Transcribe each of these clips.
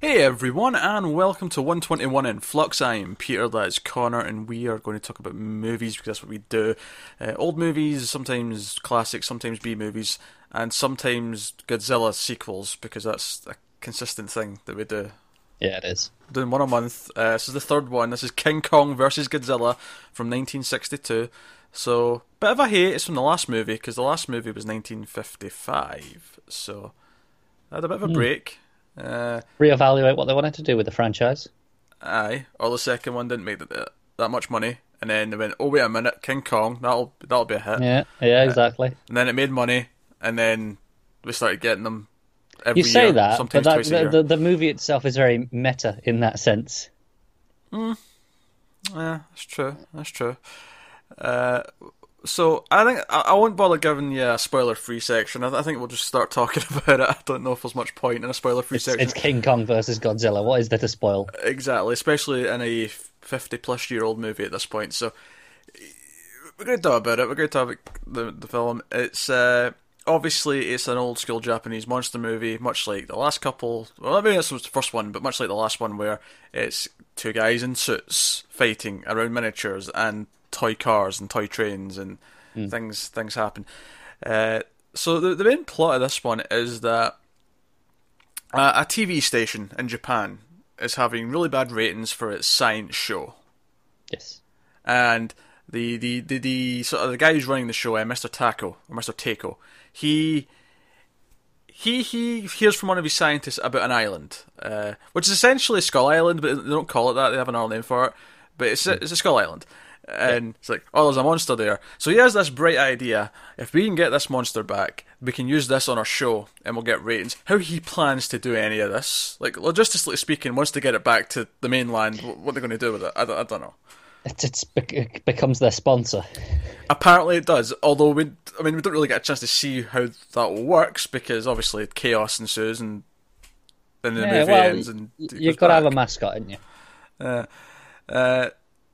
Hey everyone, and welcome to 121 in Flux. I am Peter, that is Connor, and we are going to talk about movies because that's what we do. Uh, old movies, sometimes classics, sometimes B movies, and sometimes Godzilla sequels because that's a consistent thing that we do. Yeah, it is. Doing one a month. Uh, this is the third one. This is King Kong versus Godzilla from 1962. So, bit of a hate. It's from the last movie because the last movie was 1955. So, I had a bit of a Hmm. break. Uh, Reevaluate what they wanted to do with the franchise. Aye, or the second one didn't make that, that much money, and then they went, "Oh wait a minute, King Kong, that'll that'll be a hit." Yeah, yeah, exactly. And then it made money, and then we started getting them every You say year, that, but sometimes that, the, the, the movie itself is very meta in that sense. Mm. Yeah, that's true. That's true. Uh, so I think I, I won't bother giving you a spoiler-free section. I, I think we'll just start talking about it. I don't know if there's much point in a spoiler-free It's, section. it's King Kong versus Godzilla. What is there to spoil? Exactly, especially in a 50 plus year old movie at this point. So we're going to talk about it. We're going to talk about the, the film. It's uh, obviously it's an old school Japanese monster movie, much like the last couple. Well, maybe this was the first one, but much like the last one, where it's two guys in suits fighting around miniatures and toy cars and toy trains and things things happen. Uh, so the the main plot of this one is that uh, a TV station in Japan is having really bad ratings for its science show, Yes. and the the the, the sort of the guy who's running the show, uh, Mr. Tako or Mr. Takeo, he. He he hears from one of his scientists about an island, uh, which is essentially Skull Island, but they don't call it that. They have an another name for it, but it's a, it's a Skull Island, and it's like, oh, there's a monster there. So he has this bright idea: if we can get this monster back, we can use this on our show, and we'll get ratings. How he plans to do any of this, like logistically speaking, wants to get it back to the mainland. wh- What they're going to do with it, I don't, I don't know. It, it's, it becomes their sponsor. Apparently it does, although we, I mean, we don't really get a chance to see how that works because obviously chaos ensues and then the Yeah, movie well, ends and you've got to have a mascot, haven't you? Uh,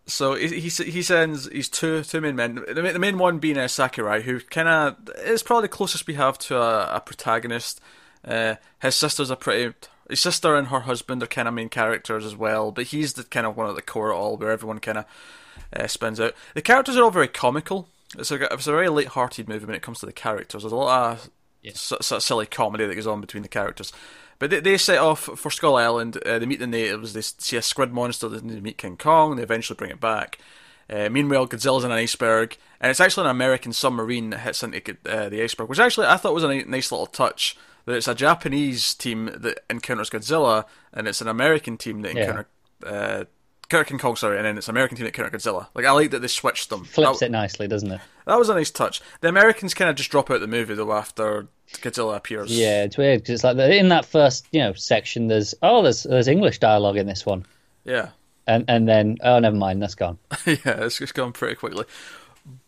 so he, he he sends he's two two main men. The main, one being uh, Sakurai, who kind of is probably the closest we have to a, a protagonist. Uh, his sister's a pretty. His sister and her husband are kind of main characters as well, but he's the kind of one at the core of all, where everyone kind of uh, spins out. The characters are all very comical. It's a it's a very light-hearted movie when it comes to the characters. There's a lot of Yeah. sort of silly comedy that goes on between the characters. But they, they set off for Skull Island. Uh, they meet the natives. They see a squid monster. They meet King Kong. They eventually bring it back. Uh, meanwhile, Godzilla's in an iceberg, and it's actually an American submarine that hits into uh, the iceberg, which actually I thought was a nice little touch. That it's a Japanese team that encounters Godzilla, and it's an American team that Yeah. encounter uh, encounter King Kong. Sorry, and then it's American team that encounter Godzilla. Like I like that they switched them. Flips That- it nicely, doesn't it? that was a nice touch. The Americans kind of just drop out the movie though after Godzilla appears. Yeah, it's weird 'cause it's like in that first you know section. There's oh, there's there's English dialogue in this one, yeah, and and then oh, never mind, that's gone. yeah. It's just gone pretty quickly,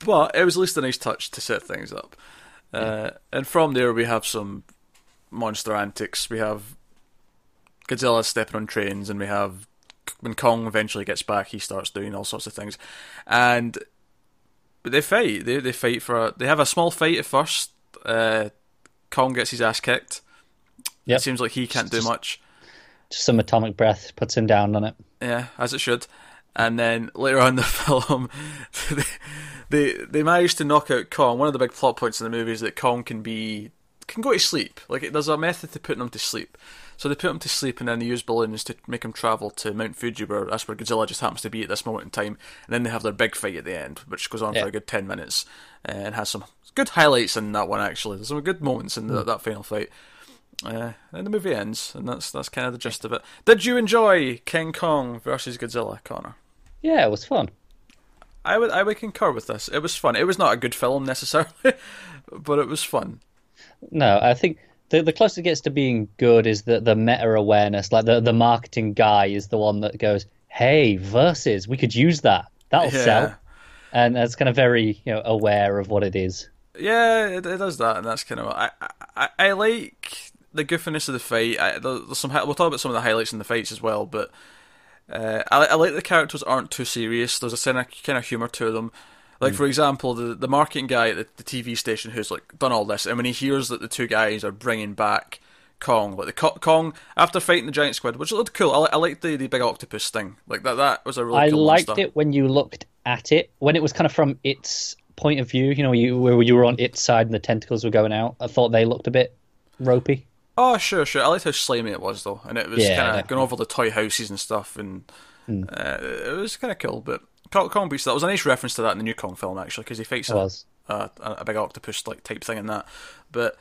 but it was at least a nice touch to set things up. Uh, and from there, we have some monster antics. We have Godzilla stepping on trains, and we have when Kong eventually gets back, he starts doing all sorts of things, and but they fight. They they fight for. A, they have a small fight at first. Uh, Kong gets his ass kicked. Yep. It seems like he can't do much. Just some atomic breath puts him down on it. Yeah, as it should. And then later on in the film, they, they they manage to knock out Kong. One of the big plot points in the movie is that Kong can be can go to sleep. Like it, there's a method to putting them to sleep. So they put them to sleep, and then they use balloons to make them travel to Mount Fuji, where that's where Godzilla just happens to be at this moment in time. And then they have their big fight at the end, which goes on Yeah. for a good ten minutes, uh, and has some good highlights in that one. Actually, there's some good moments in the, that final fight. Uh, and the movie ends, and that's that's kind of the gist of it. Did you enjoy King Kong versus Godzilla, Connor? Yeah, it was fun. I would I would concur with this. It was fun. It was not a good film necessarily, but it was fun. No, I think the the closer it gets to being good is the the meta awareness. Like the the marketing guy is the one that goes, "Hey, versus, we could use that. That'll Yeah. sell." And that's kind of very you know aware of what it is. Yeah, it, it does that, and that's kind of I I, I like the goofiness of the fight. I, there's some we'll talk about some of the highlights in the fights as well, but uh, I, I like the characters aren't too serious. There's a kind of humor to them. Like for example, the the marketing guy at the, the TV station who's like done all this, and when he hears that the two guys are bringing back Kong. Like the Co- Kong after fighting the giant squid, which looked cool. I, I liked the, the big octopus thing. Like that. That was a really. I cool liked monster. it when you looked at it when it was kind of from its point of view. You know, you where you were on its side and the tentacles were going out. I thought they looked a bit ropey. Oh, sure, sure. I liked how slimy it was, though, and it was Yeah, kind of going over the toy houses and stuff, and Hmm. uh, it was kind of cool. But Kong, Beast, that was a nice reference to that in the new Kong film, actually, because he fights a, a, a big octopus like type thing in that. But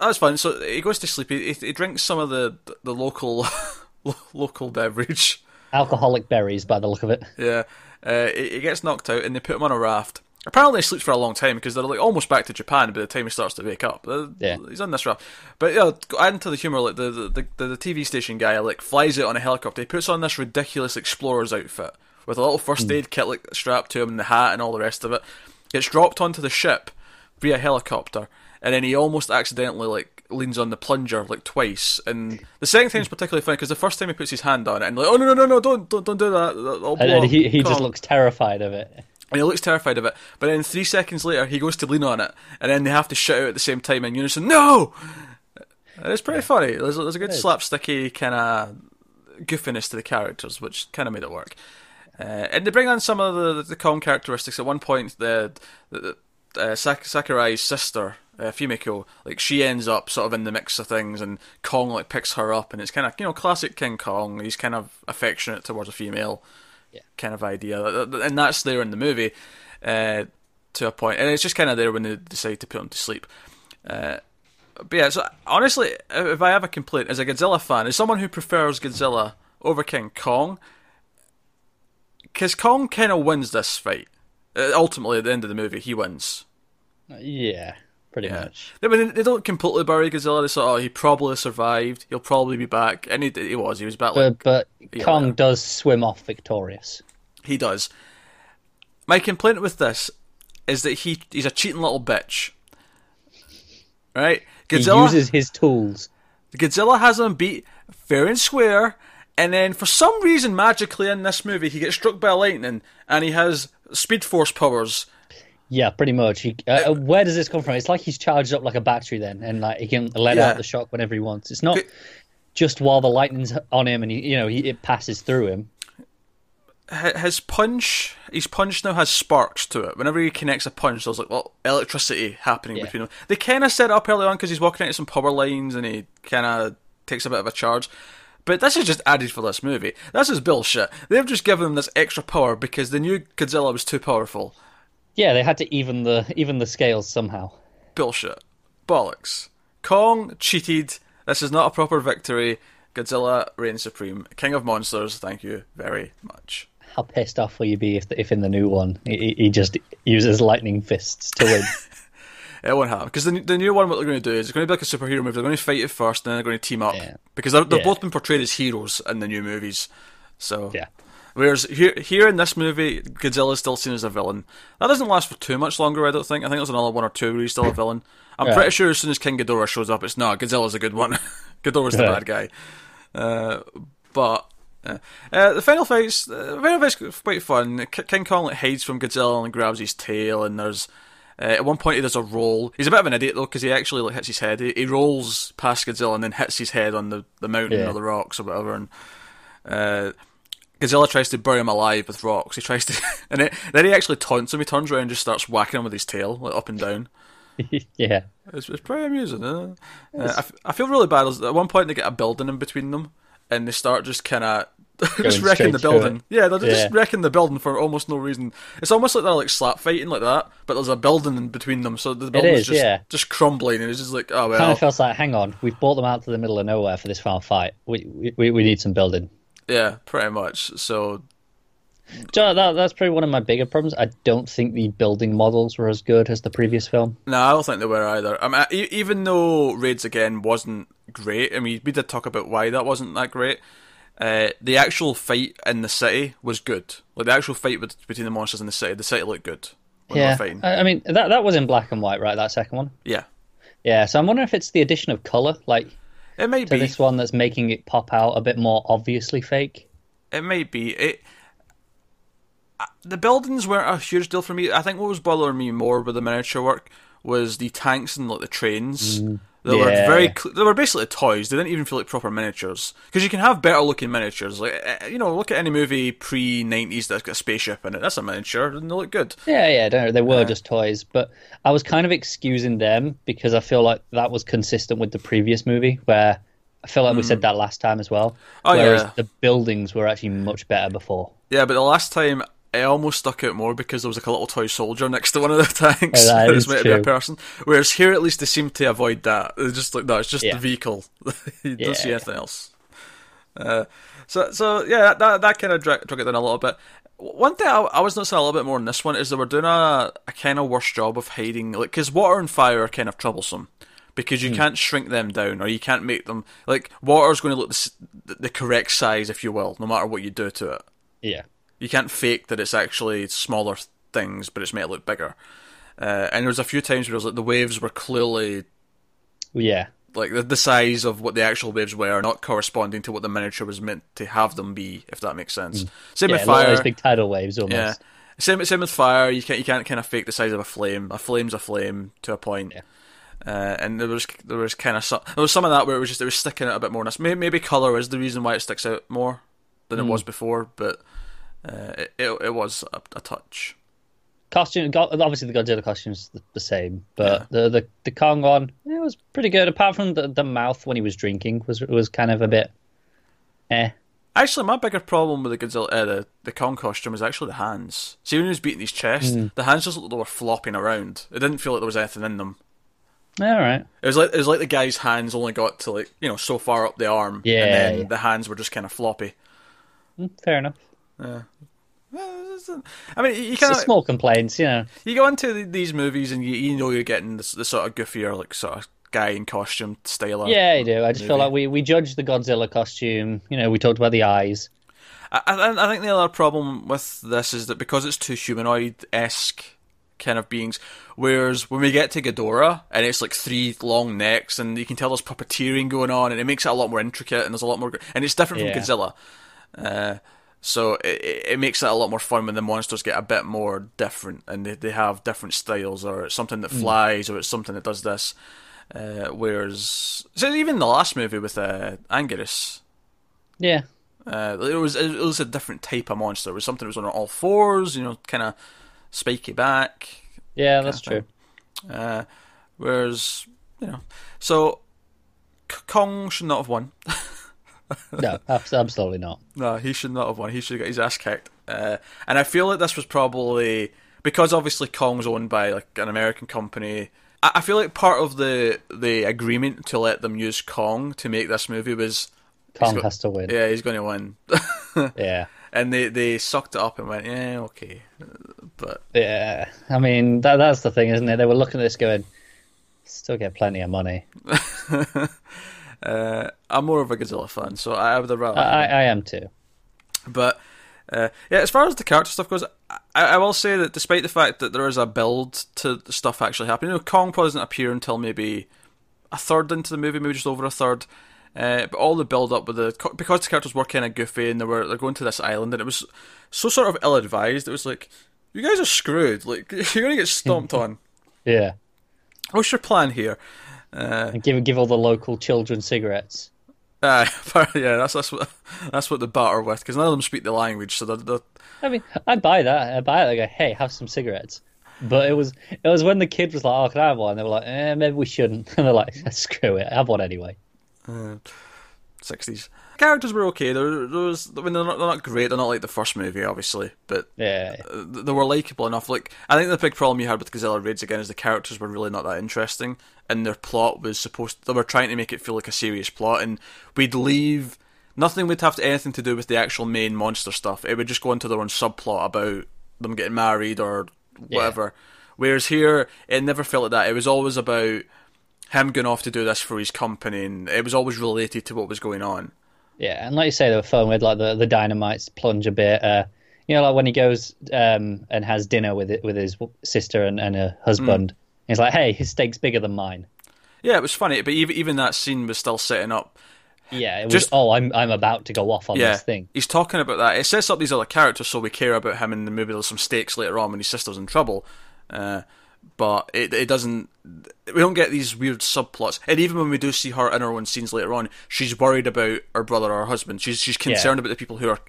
that was fun. So he goes to sleep. He, he drinks some of the the local local beverage. Alcoholic berries, by the look of it. Yeah, uh, he, he gets knocked out, and they put him on a raft. Apparently, he sleeps for a long time because they're like almost back to Japan by the time he starts to wake up. Yeah. he's on this raft. But yeah, adding to the humor, like the the, the the TV station guy like flies out on a helicopter. He puts on this ridiculous explorer's outfit with a little first hmm. aid kit like strapped to him, and the hat and all the rest of it. Gets dropped onto the ship via helicopter, and then he almost accidentally like leans on the plunger like twice. And the second time is particularly funny because the first time he puts his hand on it and like, oh no no no no don't don't don't do that. That'll And, and he, he just Kong." looks terrified of it. And he looks terrified of it. But then three seconds later, he goes to lean on it, and then they have to shout out at the same time in unison, "No!" And it's pretty funny. There's, there's a good slapsticky kind of goofiness to the characters, which kind of made it work. Uh, and they bring on some of the the Kong characteristics. At one point, the, the, uh, Sak- Sakurai's sister, uh, Fumiko, like she ends up sort of in the mix of things, and Kong like picks her up, and it's kind of you know classic King Kong. He's kind of affectionate towards a female kind of idea, and that's there in the movie uh, to a point, and it's just kind of there when they decide to put him to sleep. Uh, but yeah, so honestly, if I have a complaint as a Godzilla fan, as someone who prefers Godzilla over King Kong, because Kong kind of wins this fight. Uh, ultimately, at the end of the movie, he wins. Yeah, pretty Yeah. much. I mean, they don't completely bury Godzilla. They sort of, oh, he probably survived. He'll probably be back, and he, he was. He was back. Like, But, but Kong does swim off victorious. He does. My complaint with this is that he he's a cheating little bitch. Right? He uses his tools. Godzilla has him beat fair and square, and then for some reason magically in this movie he gets struck by lightning and he has speed force powers. Yeah, pretty much. He, uh, where does this come from? It's like he's charged up like a battery then, and like he can let Yeah. out the shock whenever he wants. It's not just while the lightning's on him and he, you know, he, it passes through him. His punch, his punch now has sparks to it. Whenever he connects a punch, there's like well, electricity happening Yeah. between them. They kind of set it up early on because he's walking into some power lines and he kind of takes a bit of a charge. But this is just added for this movie. This is bullshit. They've just given them this extra power because they knew Godzilla was too powerful. Yeah, they had to even the even the scales somehow. Bullshit. Bollocks. Kong cheated. This is not a proper victory. Godzilla reigns supreme. King of monsters, thank you very much. How pissed off will you be if if in the new one he, he just uses lightning fists to win? It won't happen. Because the, the new one, what they're going to do is it's going to be like a superhero movie. They're going to fight it first, and then they're going to team up. Yeah. Because they're, they've Yeah. both been portrayed as heroes in the new movies. So yeah, Whereas here, here in this movie, Godzilla is still seen as a villain. That doesn't last for too much longer, I don't think. I think there's another one or two where he's still a villain. I'm Right. pretty sure as soon as King Ghidorah shows up, it's not. Godzilla's a good one. Ghidorah's the bad guy. Uh, but uh, uh, the final fight's uh, the final fight's quite fun. K- King Kong like, hides from Godzilla and grabs his tail, and there's uh, at one point he does a roll. He's a bit of an idiot though because he actually like, hits his head. He, he rolls past Godzilla and then hits his head on the, the mountain Yeah. or the rocks or whatever, and. Uh, Godzilla tries to bury him alive with rocks. He tries to, and it, then he actually taunts him. He turns around and just starts whacking him with his tail, like up and down. yeah. It's, it's pretty amusing. Uh, uh, I, f- I feel really bad. At one point, they get a building in between them, and they start just kind of just wrecking the building. Yeah, they're just Yeah. wrecking the building for almost no reason. It's almost like they're like slap fighting like that, but there's a building in between them, so the building is, just yeah. just crumbling, and it's just like, oh well. Kind of feels like, hang on, we've brought them out to the middle of nowhere for this final fight. We we, we need some building. yeah, pretty much. So know, that, that's probably one of my bigger problems. I don't think the building models were as good as the previous film. No, I don't think they were either. I mean, even though Raids Again wasn't great, I mean, we did talk about why that wasn't that great. Uh, the actual fight in the city was good. Like the actual fight between the monsters in the city, the city looked good. Yeah. I, I mean that that was in black and white, right? That second one. yeah, Yeah, so I'm wondering if it's the addition of color, like it might to be. this one, that's making it pop out a bit more obviously fake. It might be. It. uh, The buildings weren't a huge deal for me. I think what was bothering me more with the miniature work was the tanks and like the trains. They were very. Cl- they were basically toys. They didn't even feel like proper miniatures. Because you can have better looking miniatures. Like eh, you know, look at any movie pre nineties that's got a spaceship in it. That's a miniature, and they look good. Yeah, yeah, don't, they were just toys, but I was kind of excusing them because I feel like that was consistent with the previous movie, where I feel like we said that last time as well. Hmm. Oh, whereas yeah. the buildings were actually much better before. Yeah, but the last time it almost stuck out more because there was like a little toy soldier next to one of the tanks. That it was meant to be a person. Whereas here, at least, they seem to avoid that. It's just like no, it's just Yeah. the vehicle. you Yeah, don't see anything else. Uh, so, so yeah, that that kind of drug, drug it down a little bit. One thing I, I was noticing a little bit more in this one is they were doing a, a kind of worse job of hiding, like because water and fire are kind of troublesome because you can't shrink them down or you can't make them like water's going to look the, the correct size, if you will, no matter what you do to it. Yeah, You can't fake that it's actually smaller things, but it's made it look bigger. Uh, and there was a few times where it was like the waves were clearly yeah, like the, the size of what the actual waves were, not corresponding to what the miniature was meant to have them be, if that makes sense. Same yeah. with fire. those big tidal waves almost. yeah. Same, same with fire. You can't you can't kind of fake the size of a flame. A flame's a flame to a point. Yeah. Uh, and there was there was kind of some there was some of that where it was just it was sticking out a bit more. Maybe, maybe color is the reason why it sticks out more than Hmm. it was before, but uh, it, it it was a, a touch. Costume, obviously the Godzilla costume's the, the same, but the, the the Kong one it was pretty good. Apart from the, the mouth when he was drinking was was kind of a bit, eh. Actually, my bigger problem with the Godzilla, uh, the the Kong costume was actually the hands. See, when he was beating his chest, Hmm. the hands just looked like they were flopping around. It didn't feel like there was anything in them. All right, It was like it was like the guy's hands only got to like you know so far up the arm, Yeah, and then yeah. the hands were just kind of floppy. Mm, fair enough. I mean, you It's kind of small complaints, you know. you go into these movies and you, you know you're getting this, the sort of goofier like sort of guy in costume style. of- Yeah, you do. I just feel like we, we judged the Godzilla costume. You know, we talked about the eyes. I, I, I think the other problem with this is that because it's too humanoid esque kind of beings, whereas when we get to Ghidorah and it's like three long necks and you can tell there's puppeteering going on and it makes it a lot more intricate and there's a lot more and it's different Yeah. from Godzilla. Uh, so it, it makes it a lot more fun when the monsters get a bit more different and they, they have different styles or it's something that flies or it's something that does this. Uh, whereas so even the last movie with uh, Anguirus, Yeah. uh, it was it was a different type of monster. It was something that was on all fours, you know, kind of spiky back. Yeah, that's true. Uh, whereas you know, so K- Kong should not have won. No, abs- absolutely not. no, he should not have won. He should have got his ass kicked. Uh, and I feel like this was probably because obviously Kong's owned by like an American company. I, I feel like part of the the agreement to let them use Kong to make this movie was Kong got- has to win. yeah he's going to win. Yeah. and they they sucked it up and went yeah okay, but Yeah. I mean, that that's the thing, isn't it? They were looking at this going, still get plenty of money. Uh, I'm more of a Godzilla fan, so I would have rather. I, I am too. But uh, yeah, as far as the character stuff goes, I, I will say that despite the fact that there is a build to the stuff actually happening, you know, Kong probably doesn't appear until maybe a third into the movie, maybe just over a third. Uh, but all the build up with the because the characters were kind of goofy and they were they're going to this island and it was so sort of ill advised. It was like you guys are screwed. Like you're gonna get stomped on. Yeah. What's your plan here? Uh, And give give all the local children cigarettes. Aye, yeah, that's that's what that's what they batter with because none of them speak the language, so they're, they're, I mean, I buy that. I buy it. I go, hey, have some cigarettes. But it was it was when the kid was like, oh, can I have one? They were like, eh, maybe we shouldn't. And they're like, screw it, have one anyway. sixties. Characters were okay. There, there was, I mean, they're not, they're not great. They're not like the first movie, obviously, but Yeah. they were likable enough. Like, I think the big problem you had with Godzilla Raids again is the characters were really not that interesting, and their plot was supposed. They were trying to make it feel like a serious plot, and we'd leave. Nothing would have to, anything to do with the actual main monster stuff. It would just go into their own subplot about them getting married or whatever. Whereas here, it never felt like that. It was always about him going off to do this for his company, and it was always related to what was going on. Yeah, and like you say, they were fun with like the the dynamites plunge a bit. Uh, you know, like when he goes um, and has dinner with it with his sister and, and her husband. He's like, "Hey, his steak's bigger than mine." Yeah, it was funny, but even even that scene was still setting up. Yeah, it was. Just- oh, I'm I'm about to go off on Yeah, this thing. he's talking about that. It sets up these other characters, so we care about him, in the movie. there's some stakes later on when his sister's in trouble. Uh, but it it doesn't. We don't get these weird subplots, and even when we do see her in her own scenes later on, she's worried about her brother or her husband. She's she's concerned about the people who are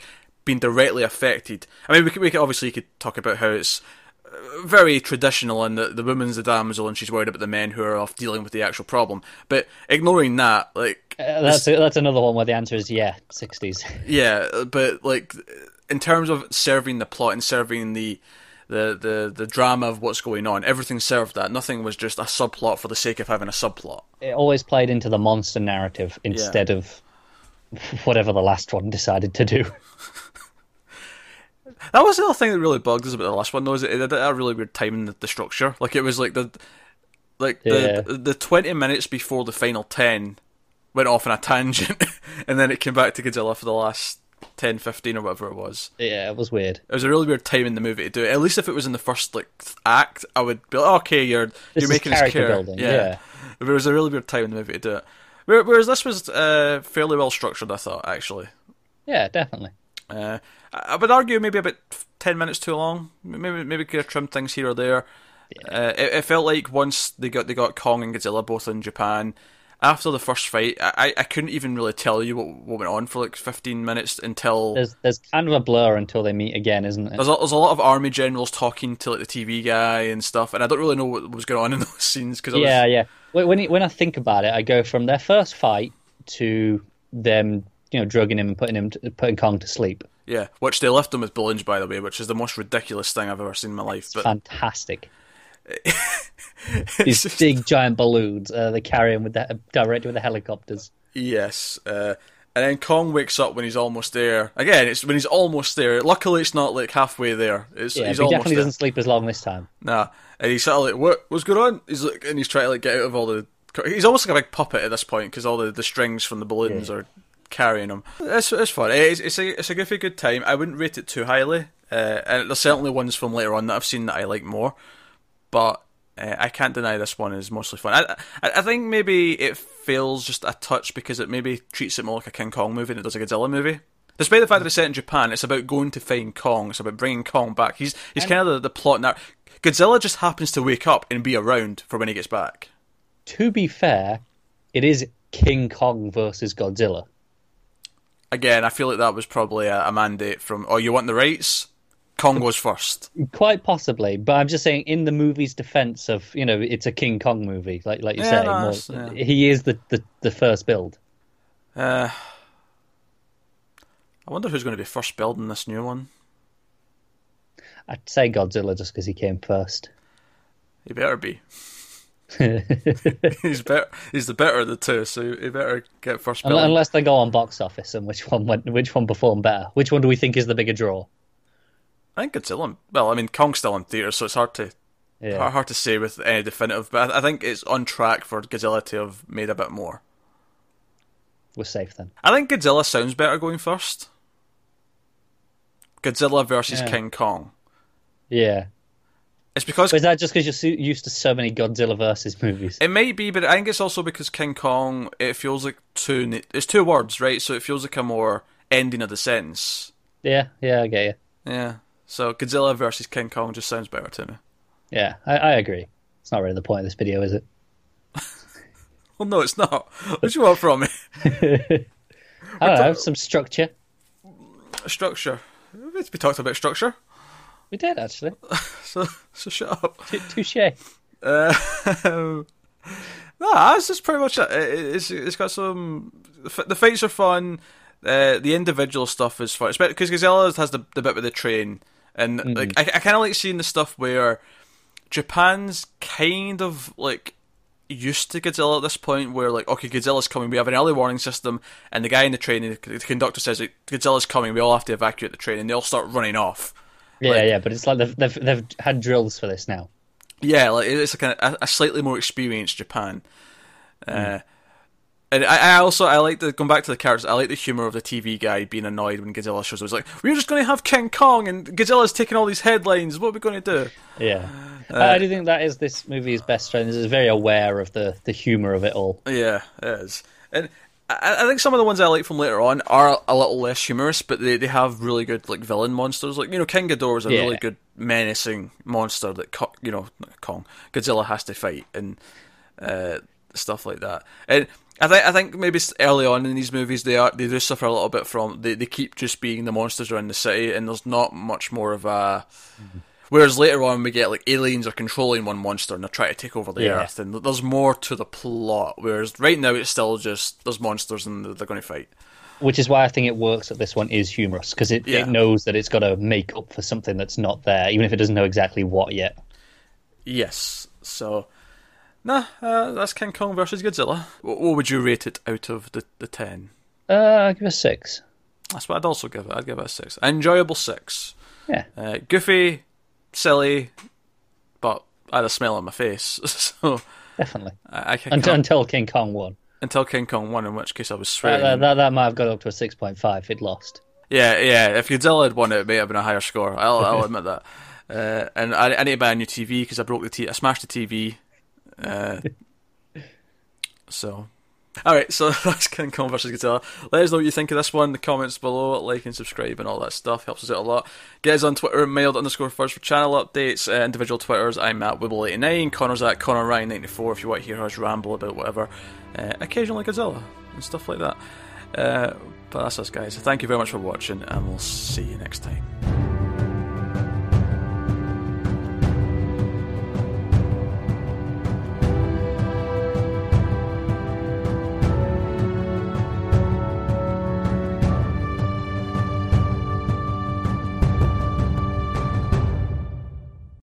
being directly affected. I mean, we could, we could obviously you could talk about how it's uh, very traditional and the, the woman's the damsel and she's worried about the men who are off dealing with the actual problem. But ignoring that, like Uh, that's a, that's another one where the answer is yeah, sixties. yeah, but like in terms of serving the plot and serving the the, the, the drama of what's going on, everything served that. Nothing was just a subplot for the sake of having a subplot. It always played into the monster narrative instead of whatever the last one decided to do. That was the other thing that really bugged us about the last one, though, is it had a really weird time in the, the structure. Like it was like the like Yeah. the the twenty minutes before the final ten went off on a tangent, and then it came back to Godzilla for the last 10, 15 or whatever it was. Yeah, it was weird. It was a really weird time in the movie to do it. At least if it was in the first like th- act, I would be like, okay, you're This you're making character care. building, yeah. But it was a really weird time in the movie to do it. Whereas this was uh, fairly well structured, I thought actually. Yeah, definitely. Uh, I would argue maybe about ten minutes too long. Maybe maybe could have trimmed things here or there. Uh, it, it felt like once they got they got Kong and Godzilla both in Japan. After the first fight, I, I couldn't even really tell you what, what went on for like fifteen minutes until There's there's kind of a blur until they meet again, isn't it? there's a, there's a lot of army generals talking to like the TV guy and stuff, and I don't really know what was going on in those scenes because Yeah, yeah. When when, I think about it, I go from their first fight to them, you know, drugging him and putting him, to, putting Kong to sleep. yeah, which they left him with balloons by the way, which is the most ridiculous thing I've ever seen in my life. But Fantastic. These just- big giant balloons. Uh, they carry him with the, directly with the helicopters. Yes, uh, and then Kong wakes up when he's almost there. Again, it's when he's almost there. Luckily, it's not like halfway there. It's Yeah, he's he definitely there. doesn't sleep as long this time. Nah, and he's sort of like, "What? What's going on?" He's like, and he's trying to like get out of all the. He's almost like a big puppet at this point because all the, the strings from the balloons Yeah. are carrying him. It's it's fun. It's it's a it's a goofy good time. I wouldn't rate it too highly, uh, and there's certainly ones from later on that I've seen that I like more, but. Uh, I can't deny this one is mostly fun. I, I I think maybe it fails just a touch because it maybe treats it more like a King Kong movie than it does a Godzilla movie. Despite the fact that it's set in Japan, it's about going to find Kong. It's about bringing Kong back. He's he's kind of the, the plot now. Godzilla just happens to wake up and be around for when he gets back. To be fair, it is King Kong versus Godzilla. Again, I feel like that was probably a, a mandate from. Oh, you want the rights? Kong goes first. Quite possibly, but I'm just saying, in the movie's defense of you know, it's a King Kong movie, like like you Yeah, say, more- yeah. he is the, the the first build. Uh, I wonder who's going to be first building this new one. I'd say Godzilla just because he came first. He better be. he's better. He's the better of the two, so he better get first Un- Unless they go on box office and which one went, which one performed better? Which one do we think is the bigger draw? I think Godzilla. Well, I mean, Kong's still in theaters, so it's hard to Yeah. hard, to say with any definitive. But I, I think it's on track for Godzilla to have made a bit more. We're safe then. I think Godzilla sounds better going first. Godzilla versus Yeah. King Kong. Yeah. It's because But is that just because you're used to so many Godzilla versus movies? it may be, but I think it's also because King Kong. It feels like two. It's two words, right? So it feels like a more ending of the sentence. Yeah, yeah, I get you. Yeah. So Godzilla versus King Kong just sounds better to me. Yeah, I, I agree. It's not really the point of this video, is it? Well, no, it's not. What do you want from me? I don't know, some structure. Structure. We talked about structure, We did actually. so so shut up. Touche. Uh, no, that's just pretty much it. It- It's it's got some. The fights are fun. Uh, the individual stuff is fun, because Godzilla has the the bit with the train, and like I, I kind of like seeing the stuff where Japan's kind of like used to Godzilla at this point, where like okay, Godzilla's coming, we have an early warning system, and the guy in the train, the conductor says like, Godzilla's coming, we all have to evacuate the train, and they all start running off. Yeah, Like- yeah, but it's like they've, they've they've had drills for this now. Yeah, like it's of a, a slightly more experienced Japan. Uh, and I, I also I like the going back to the characters. I like the humor of the TV guy being annoyed when Godzilla shows up. It's like we're just going to have King Kong and Godzilla's taking all these headlines. What are we going to do? Yeah, Uh, I do think that is this movie's best strength. Is it's very aware of the the humor of it all. Yeah, it is. And I, I think some of the ones I like from later on are a little less humorous, but they, they have really good like villain monsters. Like you know, King Ghidorah is a Yeah. really good menacing monster that you know Kong Godzilla has to fight and uh, stuff like that. And I think I think maybe early on in these movies they are they do suffer a little bit from they they keep just being the monsters around the city, and there's not much more of a. Mm-hmm. Whereas later on we get like aliens are controlling one monster and they're trying to take over the Yeah. earth, and there's more to the plot. Whereas right now it's still just there's monsters and they're going to fight. Which is why I think it works that this one is humorous because it, Yeah. it knows that it's got to make up for something that's not there, even if it doesn't know exactly what yet. Yes, so nah, uh, that's King Kong versus Godzilla. What, what would you rate it out of the the ten? Uh, I'll give it a six. That's what I'd also give it. I'd give it a six. Enjoyable six. Yeah. Uh, goofy, silly, but I had a smell on my face, so Definitely. I, I can't, Until, until King Kong won. until King Kong won, in which case I was That, swearing. that, that, that might have got up to a 6.5 if it lost. Yeah, yeah. If Godzilla had won it, it may have been a higher score. I'll, I'll admit that. Uh, and I, I need to buy a new TV because I broke the t- I smashed the TV. Uh, so, all right. So that's King Kong versus Godzilla. Let us know what you think of this one. in The comments below, like and subscribe, and all that stuff helps us out a lot. Get us on Twitter, mailed underscore first for channel updates. Uh, individual Twitters. I'm at Wibble89. Connor's at Connor Ryan94. If you want to hear us ramble about whatever, uh, occasionally Godzilla and stuff like that. Uh, but that's us, guys. Thank you very much for watching, and we'll see you next time.